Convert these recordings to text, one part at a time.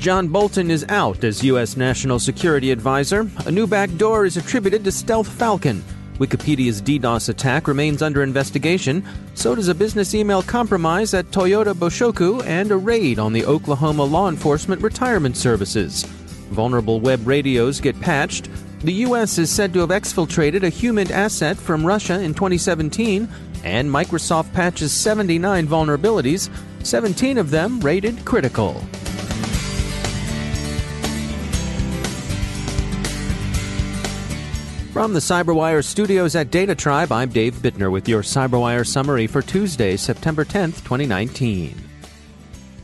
John Bolton is out as U.S. National Security Advisor. A new backdoor is attributed to Stealth Falcon. Wikipedia's DDoS attack remains under investigation. So does a business email compromise at Toyota Boshoku and a raid on the Oklahoma Law Enforcement Retirement Services. Vulnerable web radios get patched. The U.S. is said to have exfiltrated a HUMINT asset from Russia in 2017, and Microsoft patches 79 vulnerabilities, 17 of them rated critical. From the CyberWire studios at Data Tribe, I'm Dave Bittner with your CyberWire summary for Tuesday, September 10th, 2019.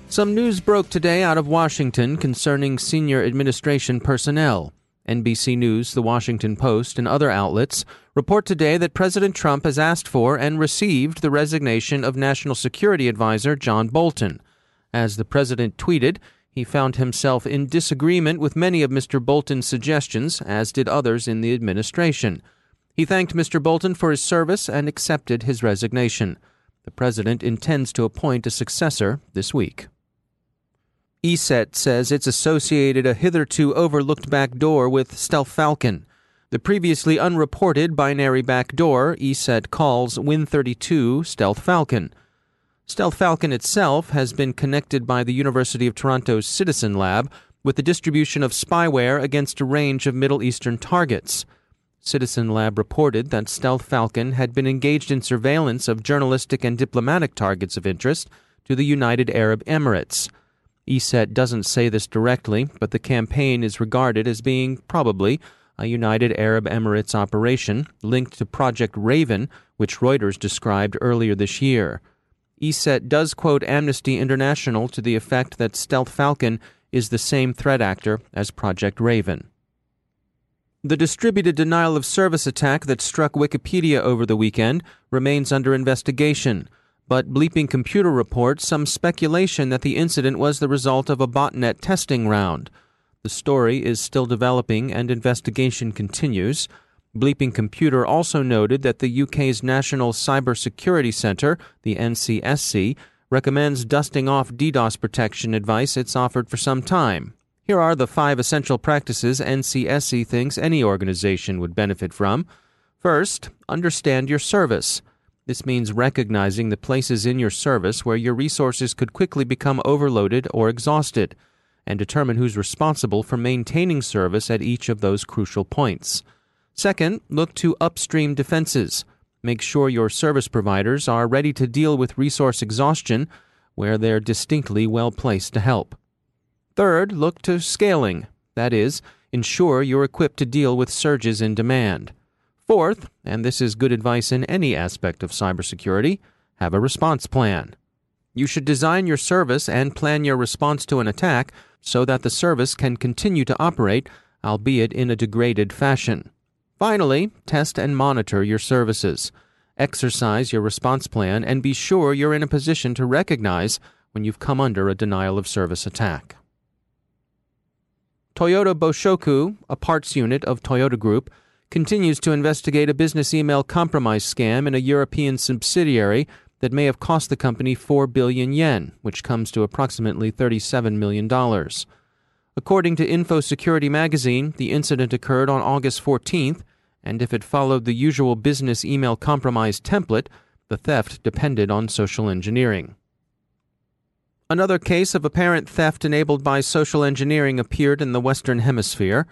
Some news broke today out of Washington concerning senior administration personnel. NBC News, The Washington Post, and other outlets report today that President Trump has asked for and received the resignation of National Security Advisor John Bolton. As the president tweeted, he found himself in disagreement with many of Mr. Bolton's suggestions, as did others in the administration. He thanked Mr. Bolton for his service and accepted his resignation. The president intends to appoint a successor this week. ESET says it's associated a hitherto overlooked backdoor with Stealth Falcon. The previously unreported binary backdoor ESET calls Win32 Stealth Falcon. Stealth Falcon itself has been connected by the University of Toronto's Citizen Lab with the distribution of spyware against a range of Middle Eastern targets. Citizen Lab reported that Stealth Falcon had been engaged in surveillance of journalistic and diplomatic targets of interest to the United Arab Emirates. ESET doesn't say this directly, but the campaign is regarded as being probably a United Arab Emirates operation linked to Project Raven, which Reuters described earlier this year. ESET does quote Amnesty International to the effect that Stealth Falcon is the same threat actor as Project Raven. The distributed denial of service attack that struck Wikipedia over the weekend remains under investigation, but Bleeping Computer reports some speculation that the incident was the result of a botnet testing round. The story is still developing and investigation continues. Bleeping Computer also noted that the UK's National Cybersecurity Centre, the NCSC, recommends dusting off DDoS protection advice it's offered for some time. Here are the five essential practices NCSC thinks any organization would benefit from. First, understand your service. This means recognizing the places in your service where your resources could quickly become overloaded or exhausted, and determine who's responsible for maintaining service at each of those crucial points. Second, look to upstream defenses. Make sure your service providers are ready to deal with resource exhaustion where they're distinctly well placed to help. Third, look to scaling. That is, ensure you're equipped to deal with surges in demand. Fourth, and this is good advice in any aspect of cybersecurity, have a response plan. You should design your service and plan your response to an attack so that the service can continue to operate, albeit in a degraded fashion. Finally, test and monitor your services. Exercise your response plan and be sure you're in a position to recognize when you've come under a denial of service attack. Toyota Boshoku, a parts unit of Toyota Group, continues to investigate a business email compromise scam in a European subsidiary that may have cost the company 4 billion yen, which comes to approximately $37 million. According to InfoSecurity magazine, the incident occurred on August 14th, and if it followed the usual business email compromise template, the theft depended on social engineering. Another case of apparent theft enabled by social engineering appeared in the Western Hemisphere.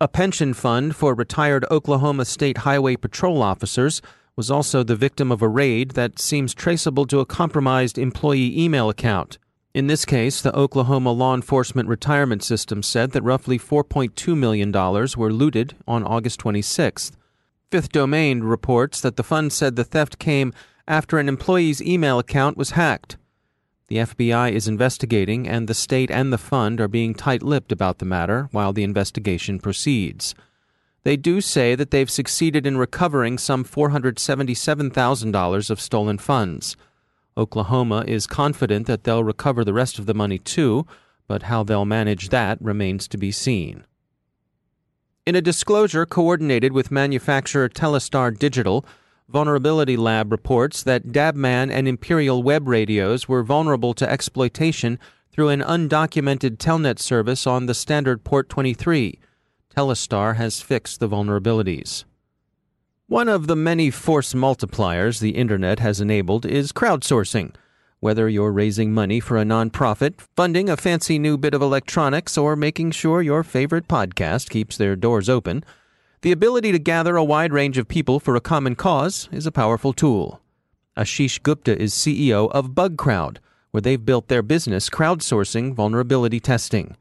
A pension fund for retired Oklahoma State Highway Patrol officers was also the victim of a raid that seems traceable to a compromised employee email account. In this case, the Oklahoma Law Enforcement Retirement System said that roughly $4.2 million were looted on August 26th. Fifth Domain reports that the fund said the theft came after an employee's email account was hacked. The FBI is investigating, and the state and the fund are being tight lipped about the matter while the investigation proceeds. They do say that they've succeeded in recovering some $477,000 of stolen funds. Oklahoma is confident that they'll recover the rest of the money too, but how they'll manage that remains to be seen. In a disclosure coordinated with manufacturer Telestar Digital, Vulnerability Lab reports that Dabman and Imperial Web radios were vulnerable to exploitation through an undocumented telnet service on the standard port 23. Telestar has fixed the vulnerabilities. One of the many force multipliers the Internet has enabled is crowdsourcing. Whether you're raising money for a nonprofit, funding a fancy new bit of electronics, or making sure your favorite podcast keeps their doors open, the ability to gather a wide range of people for a common cause is a powerful tool. Ashish Gupta is CEO of BugCrowd, where they've built their business crowdsourcing vulnerability testing.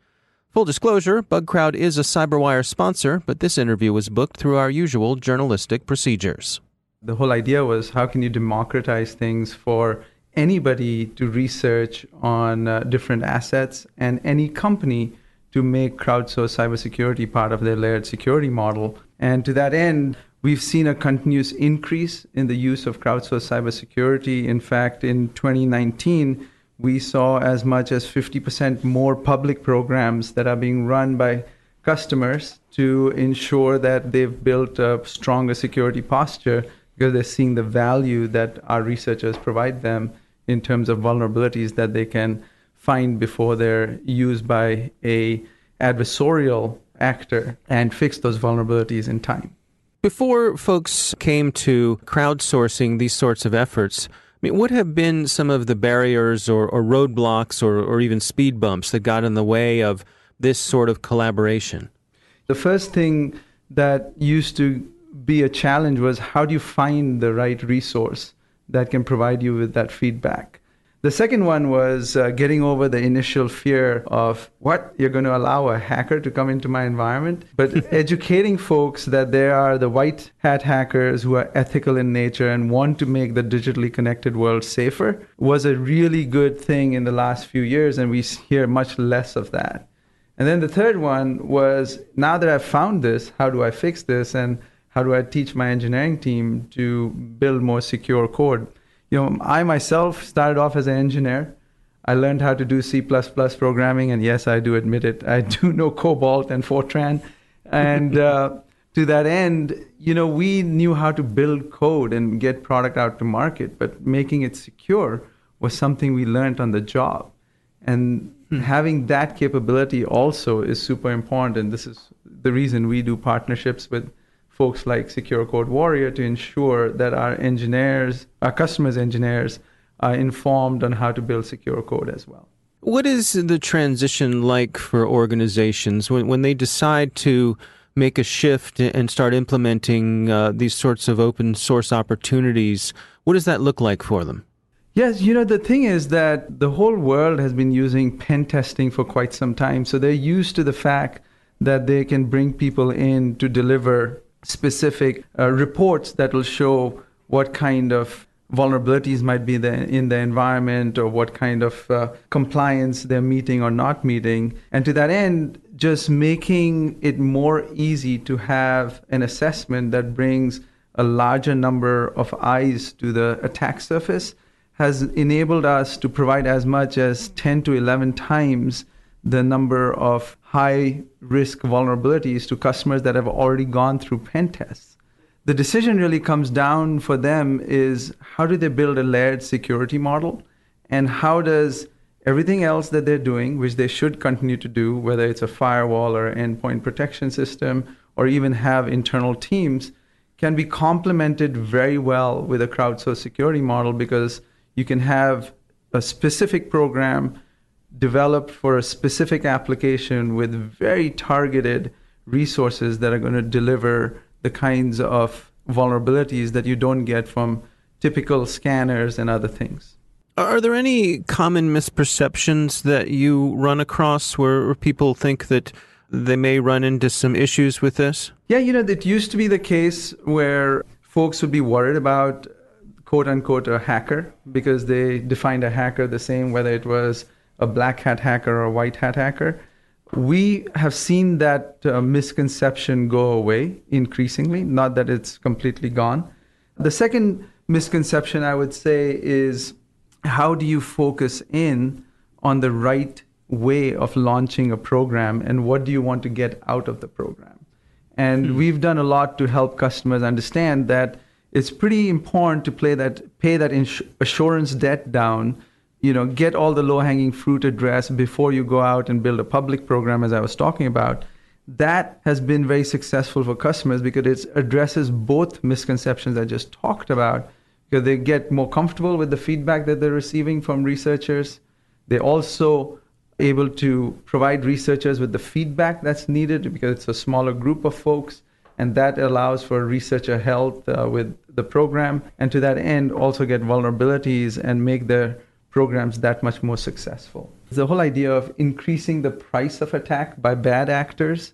Full disclosure, BugCrowd is a CyberWire sponsor, but this interview was booked through our usual journalistic procedures. The whole idea was how can you democratize things for anybody to research on uh, different assets and any company to make crowdsourced cybersecurity part of their layered security model. And to that end, we've seen a continuous increase in the use of crowdsourced cybersecurity. In fact, in 2019, we saw as much as 50% more public programs that are being run by customers to ensure that they've built a stronger security posture because they're seeing the value that our researchers provide them in terms of vulnerabilities that they can find before they're used by a adversarial actor and fix those vulnerabilities in time. Before folks came to crowdsourcing these sorts of efforts, mean, what have been some of the barriers or, or roadblocks or, or even speed bumps that got in the way of this sort of collaboration? The first thing that used to be a challenge was how do you find the right resource that can provide you with that feedback? The second one was uh, getting over the initial fear of what you're going to allow a hacker to come into my environment, but educating folks that there are the white hat hackers who are ethical in nature and want to make the digitally connected world safer was a really good thing in the last few years, and we hear much less of that. And then the third one was now that I've found this, how do I fix this? And how do I teach my engineering team to build more secure code? You know, I myself started off as an engineer. I learned how to do C++ programming, and yes, I do admit it. I do know COBOL and Fortran, and uh, to that end, you know, we knew how to build code and get product out to market, but making it secure was something we learned on the job, and hmm. having that capability also is super important. And this is the reason we do partnerships with folks like Secure Code Warrior to ensure that our engineers, our customers' engineers, are informed on how to build secure code as well. What is the transition like for organizations when, when they decide to make a shift and start implementing uh, these sorts of open source opportunities? What does that look like for them? Yes, you know, the thing is that the whole world has been using pen testing for quite some time. So they're used to the fact that they can bring people in to deliver specific uh, reports that will show what kind of vulnerabilities might be the, in the environment or what kind of uh, compliance they're meeting or not meeting. And to that end, just making it more easy to have an assessment that brings a larger number of eyes to the attack surface has enabled us to provide as much as 10 to 11 times the number of high risk vulnerabilities to customers that have already gone through pen tests. The decision really comes down for them is how do they build a layered security model and how does everything else that they're doing, which they should continue to do, whether it's a firewall or endpoint protection system or even have internal teams, can be complemented very well with a crowdsourced security model because you can have a specific program developed for a specific application with very targeted resources that are going to deliver the kinds of vulnerabilities that you don't get from typical scanners and other things. Are there any common misperceptions that you run across where people think that they may run into some issues with this? Yeah, you know, it used to be the case where folks would be worried about quote unquote a hacker because they defined a hacker the same whether it was a black hat hacker or a white hat hacker. We have seen that uh, misconception go away increasingly, not that it's completely gone. The second misconception I would say is how do you focus in on the right way of launching a program and what do you want to get out of the program? And mm-hmm. we've done a lot to help customers understand that it's pretty important to play that, pay that ins- assurance debt down. You know, get all the low-hanging fruit addressed before you go out and build a public program, as I was talking about. That has been very successful for customers because it addresses both misconceptions I just talked about, because they get more comfortable with the feedback that they're receiving from researchers. they're also able to provide researchers with the feedback that's needed because it's a smaller group of folks and that allows for researcher health uh, with the program and to that end also get vulnerabilities and make the programs that much more successful the whole idea of increasing the price of attack by bad actors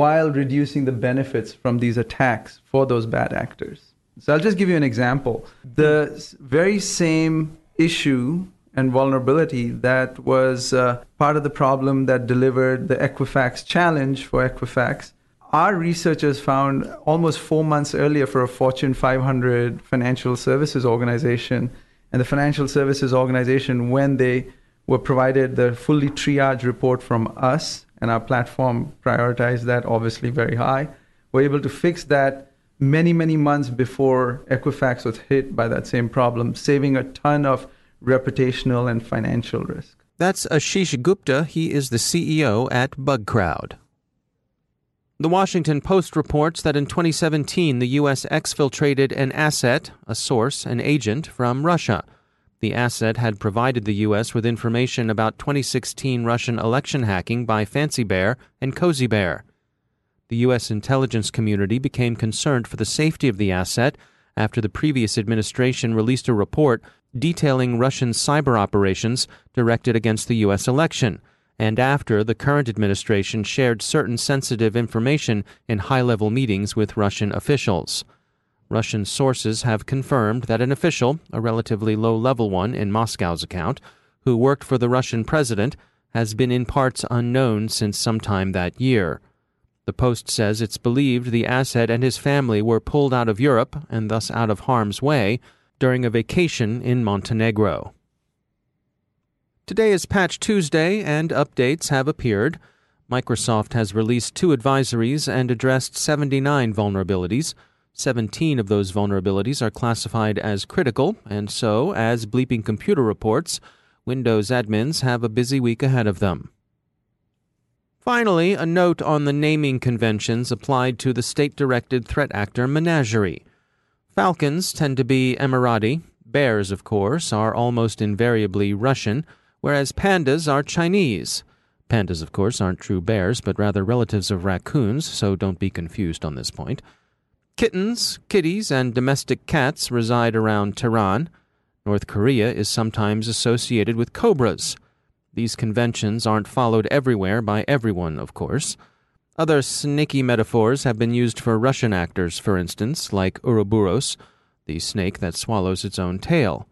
while reducing the benefits from these attacks for those bad actors so i'll just give you an example the very same issue and vulnerability that was uh, part of the problem that delivered the Equifax challenge for Equifax. Our researchers found almost four months earlier for a Fortune 500 financial services organization. And the financial services organization, when they were provided the fully triaged report from us, and our platform prioritized that obviously very high, we were able to fix that many, many months before Equifax was hit by that same problem, saving a ton of reputational and financial risk. That's Ashish Gupta. He is the CEO at BugCrowd. The Washington Post reports that in 2017, the U.S. exfiltrated an asset, a source, an agent from Russia. The asset had provided the U.S. with information about 2016 Russian election hacking by Fancy Bear and Cozy Bear. The U.S. intelligence community became concerned for the safety of the asset after the previous administration released a report detailing Russian cyber operations directed against the U.S. election, and after the current administration shared certain sensitive information in high level meetings with Russian officials. Russian sources have confirmed that an official, a relatively low level one in Moscow's account, who worked for the Russian president, has been in parts unknown since sometime that year. The Post says it's believed the asset and his family were pulled out of Europe and thus out of harm's way during a vacation in Montenegro. Today is Patch Tuesday, and updates have appeared. Microsoft has released two advisories and addressed 79 vulnerabilities. 17 of those vulnerabilities are classified as critical, and so, as Bleeping Computer reports, Windows admins have a busy week ahead of them. Finally, a note on the naming conventions applied to the state directed threat actor Menagerie. Falcons tend to be Emirati. Bears, of course, are almost invariably Russian, whereas pandas are Chinese. Pandas, of course, aren't true bears, but rather relatives of raccoons, so don't be confused on this point. Kittens, kitties, and domestic cats reside around Tehran. North Korea is sometimes associated with cobras. These conventions aren't followed everywhere by everyone, of course. Other snaky metaphors have been used for Russian actors, for instance, like Ouroboros, the snake that swallows its own tail.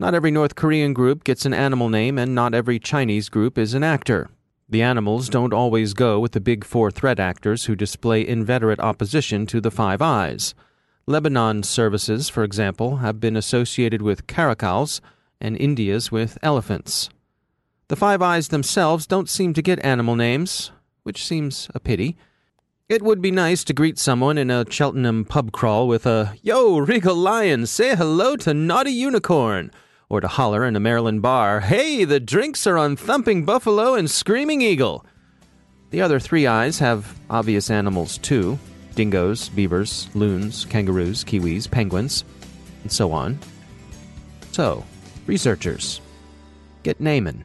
Not every North Korean group gets an animal name, and not every Chinese group is an actor. The animals don't always go with the big four threat actors who display inveterate opposition to the Five Eyes. Lebanon services, for example, have been associated with caracals, and India's with elephants. The Five Eyes themselves don't seem to get animal names, which seems a pity. It would be nice to greet someone in a Cheltenham pub crawl with a, Yo, Regal Lion, say hello to Naughty Unicorn, or to holler in a Maryland bar, Hey, the drinks are on Thumping Buffalo and Screaming Eagle. The other three eyes have obvious animals too dingoes, beavers, loons, kangaroos, kiwis, penguins, and so on. So, researchers, get naming.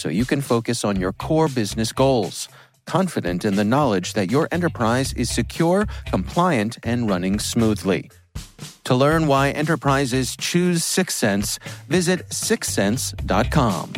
so you can focus on your core business goals confident in the knowledge that your enterprise is secure, compliant, and running smoothly. To learn why enterprises choose Syxsense, visit syxsense.com.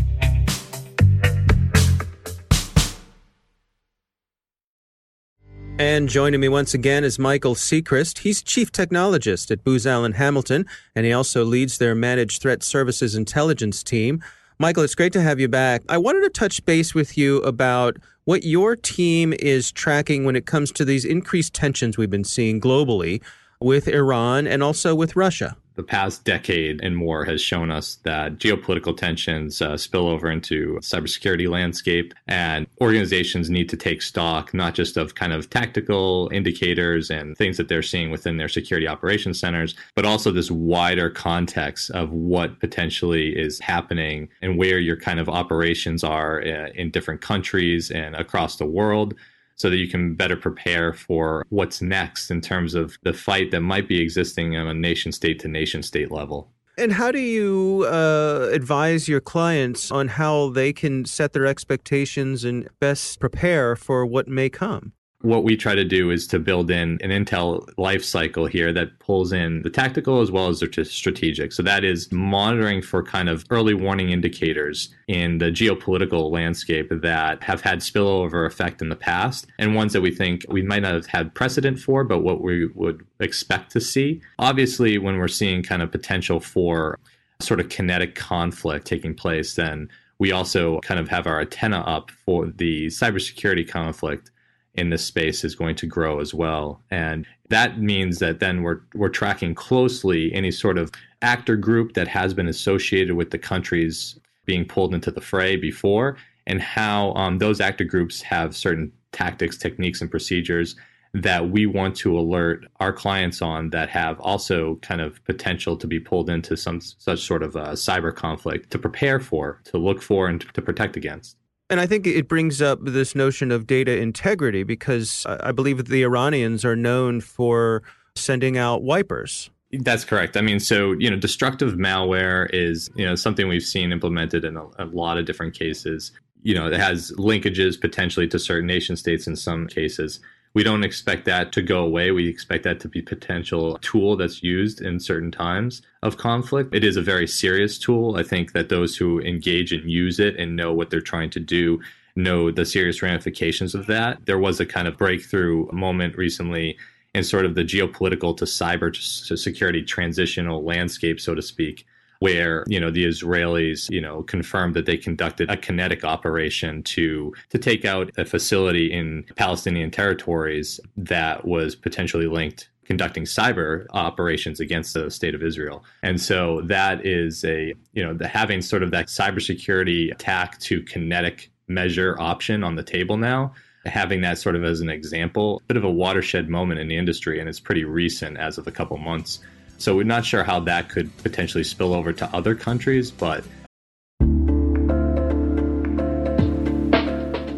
And joining me once again is Michael Sechrist. He's chief technologist at Booz Allen Hamilton, and he also leads their managed threat services intelligence team. Michael, it's great to have you back. I wanted to touch base with you about what your team is tracking when it comes to these increased tensions we've been seeing globally with Iran and also with Russia the past decade and more has shown us that geopolitical tensions uh, spill over into cybersecurity landscape and organizations need to take stock not just of kind of tactical indicators and things that they're seeing within their security operations centers but also this wider context of what potentially is happening and where your kind of operations are uh, in different countries and across the world so that you can better prepare for what's next in terms of the fight that might be existing on a nation state to nation state level. And how do you uh, advise your clients on how they can set their expectations and best prepare for what may come? What we try to do is to build in an Intel life cycle here that pulls in the tactical as well as the strategic. So that is monitoring for kind of early warning indicators in the geopolitical landscape that have had spillover effect in the past and ones that we think we might not have had precedent for, but what we would expect to see. Obviously, when we're seeing kind of potential for sort of kinetic conflict taking place, then we also kind of have our antenna up for the cybersecurity conflict in this space is going to grow as well. And that means that then we're we're tracking closely any sort of actor group that has been associated with the countries being pulled into the fray before, and how um, those actor groups have certain tactics, techniques, and procedures that we want to alert our clients on that have also kind of potential to be pulled into some such sort of a cyber conflict to prepare for, to look for, and to protect against. And I think it brings up this notion of data integrity because I believe that the Iranians are known for sending out wipers That's correct. I mean, so, you know, destructive malware is, you know, something we've seen implemented in a, a, lot of different cases. You know, it has linkages potentially to certain nation states in some cases. We don't expect that to go away. We expect that to be potential tool that's used in certain times of conflict. It is a very serious tool. I think that those who engage and use it and know what they're trying to do know the serious ramifications of that. There was a kind of breakthrough moment recently in sort of the geopolitical to cyber to security transitional landscape, so to speak, where you know the Israelis you know confirmed that they conducted a kinetic operation to to take out a facility in Palestinian territories that was potentially linked conducting cyber operations against the state of Israel. And so that is a, you know, the having sort of that cybersecurity attack to kinetic measure option on the table now having that sort of as an example, a bit of a watershed moment in the industry, and it's pretty recent as of a couple months. So we're not sure how that could potentially spill over to other countries, but.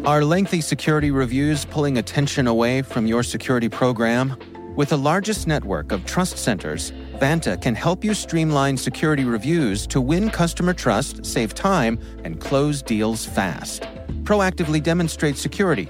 Are lengthy security reviews pulling attention away from your security program? With the largest network of trust centers, Vanta can help you streamline security reviews to win customer trust, save time, and close deals fast. Proactively demonstrate security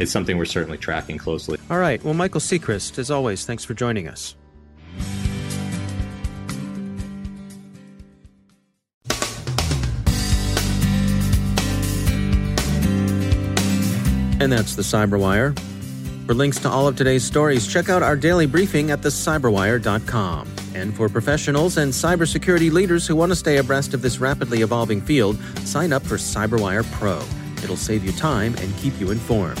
it's something we're certainly tracking closely. All right. Well, Michael Sechrist, as always, thanks for joining us. And that's the Cyberwire. For links to all of today's stories, check out our daily briefing at thecyberwire.com. And for professionals and cybersecurity leaders who want to stay abreast of this rapidly evolving field, sign up for Cyberwire Pro. It'll save you time and keep you informed.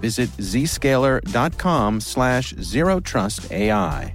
Visit zscaler.com slash zero trust AI.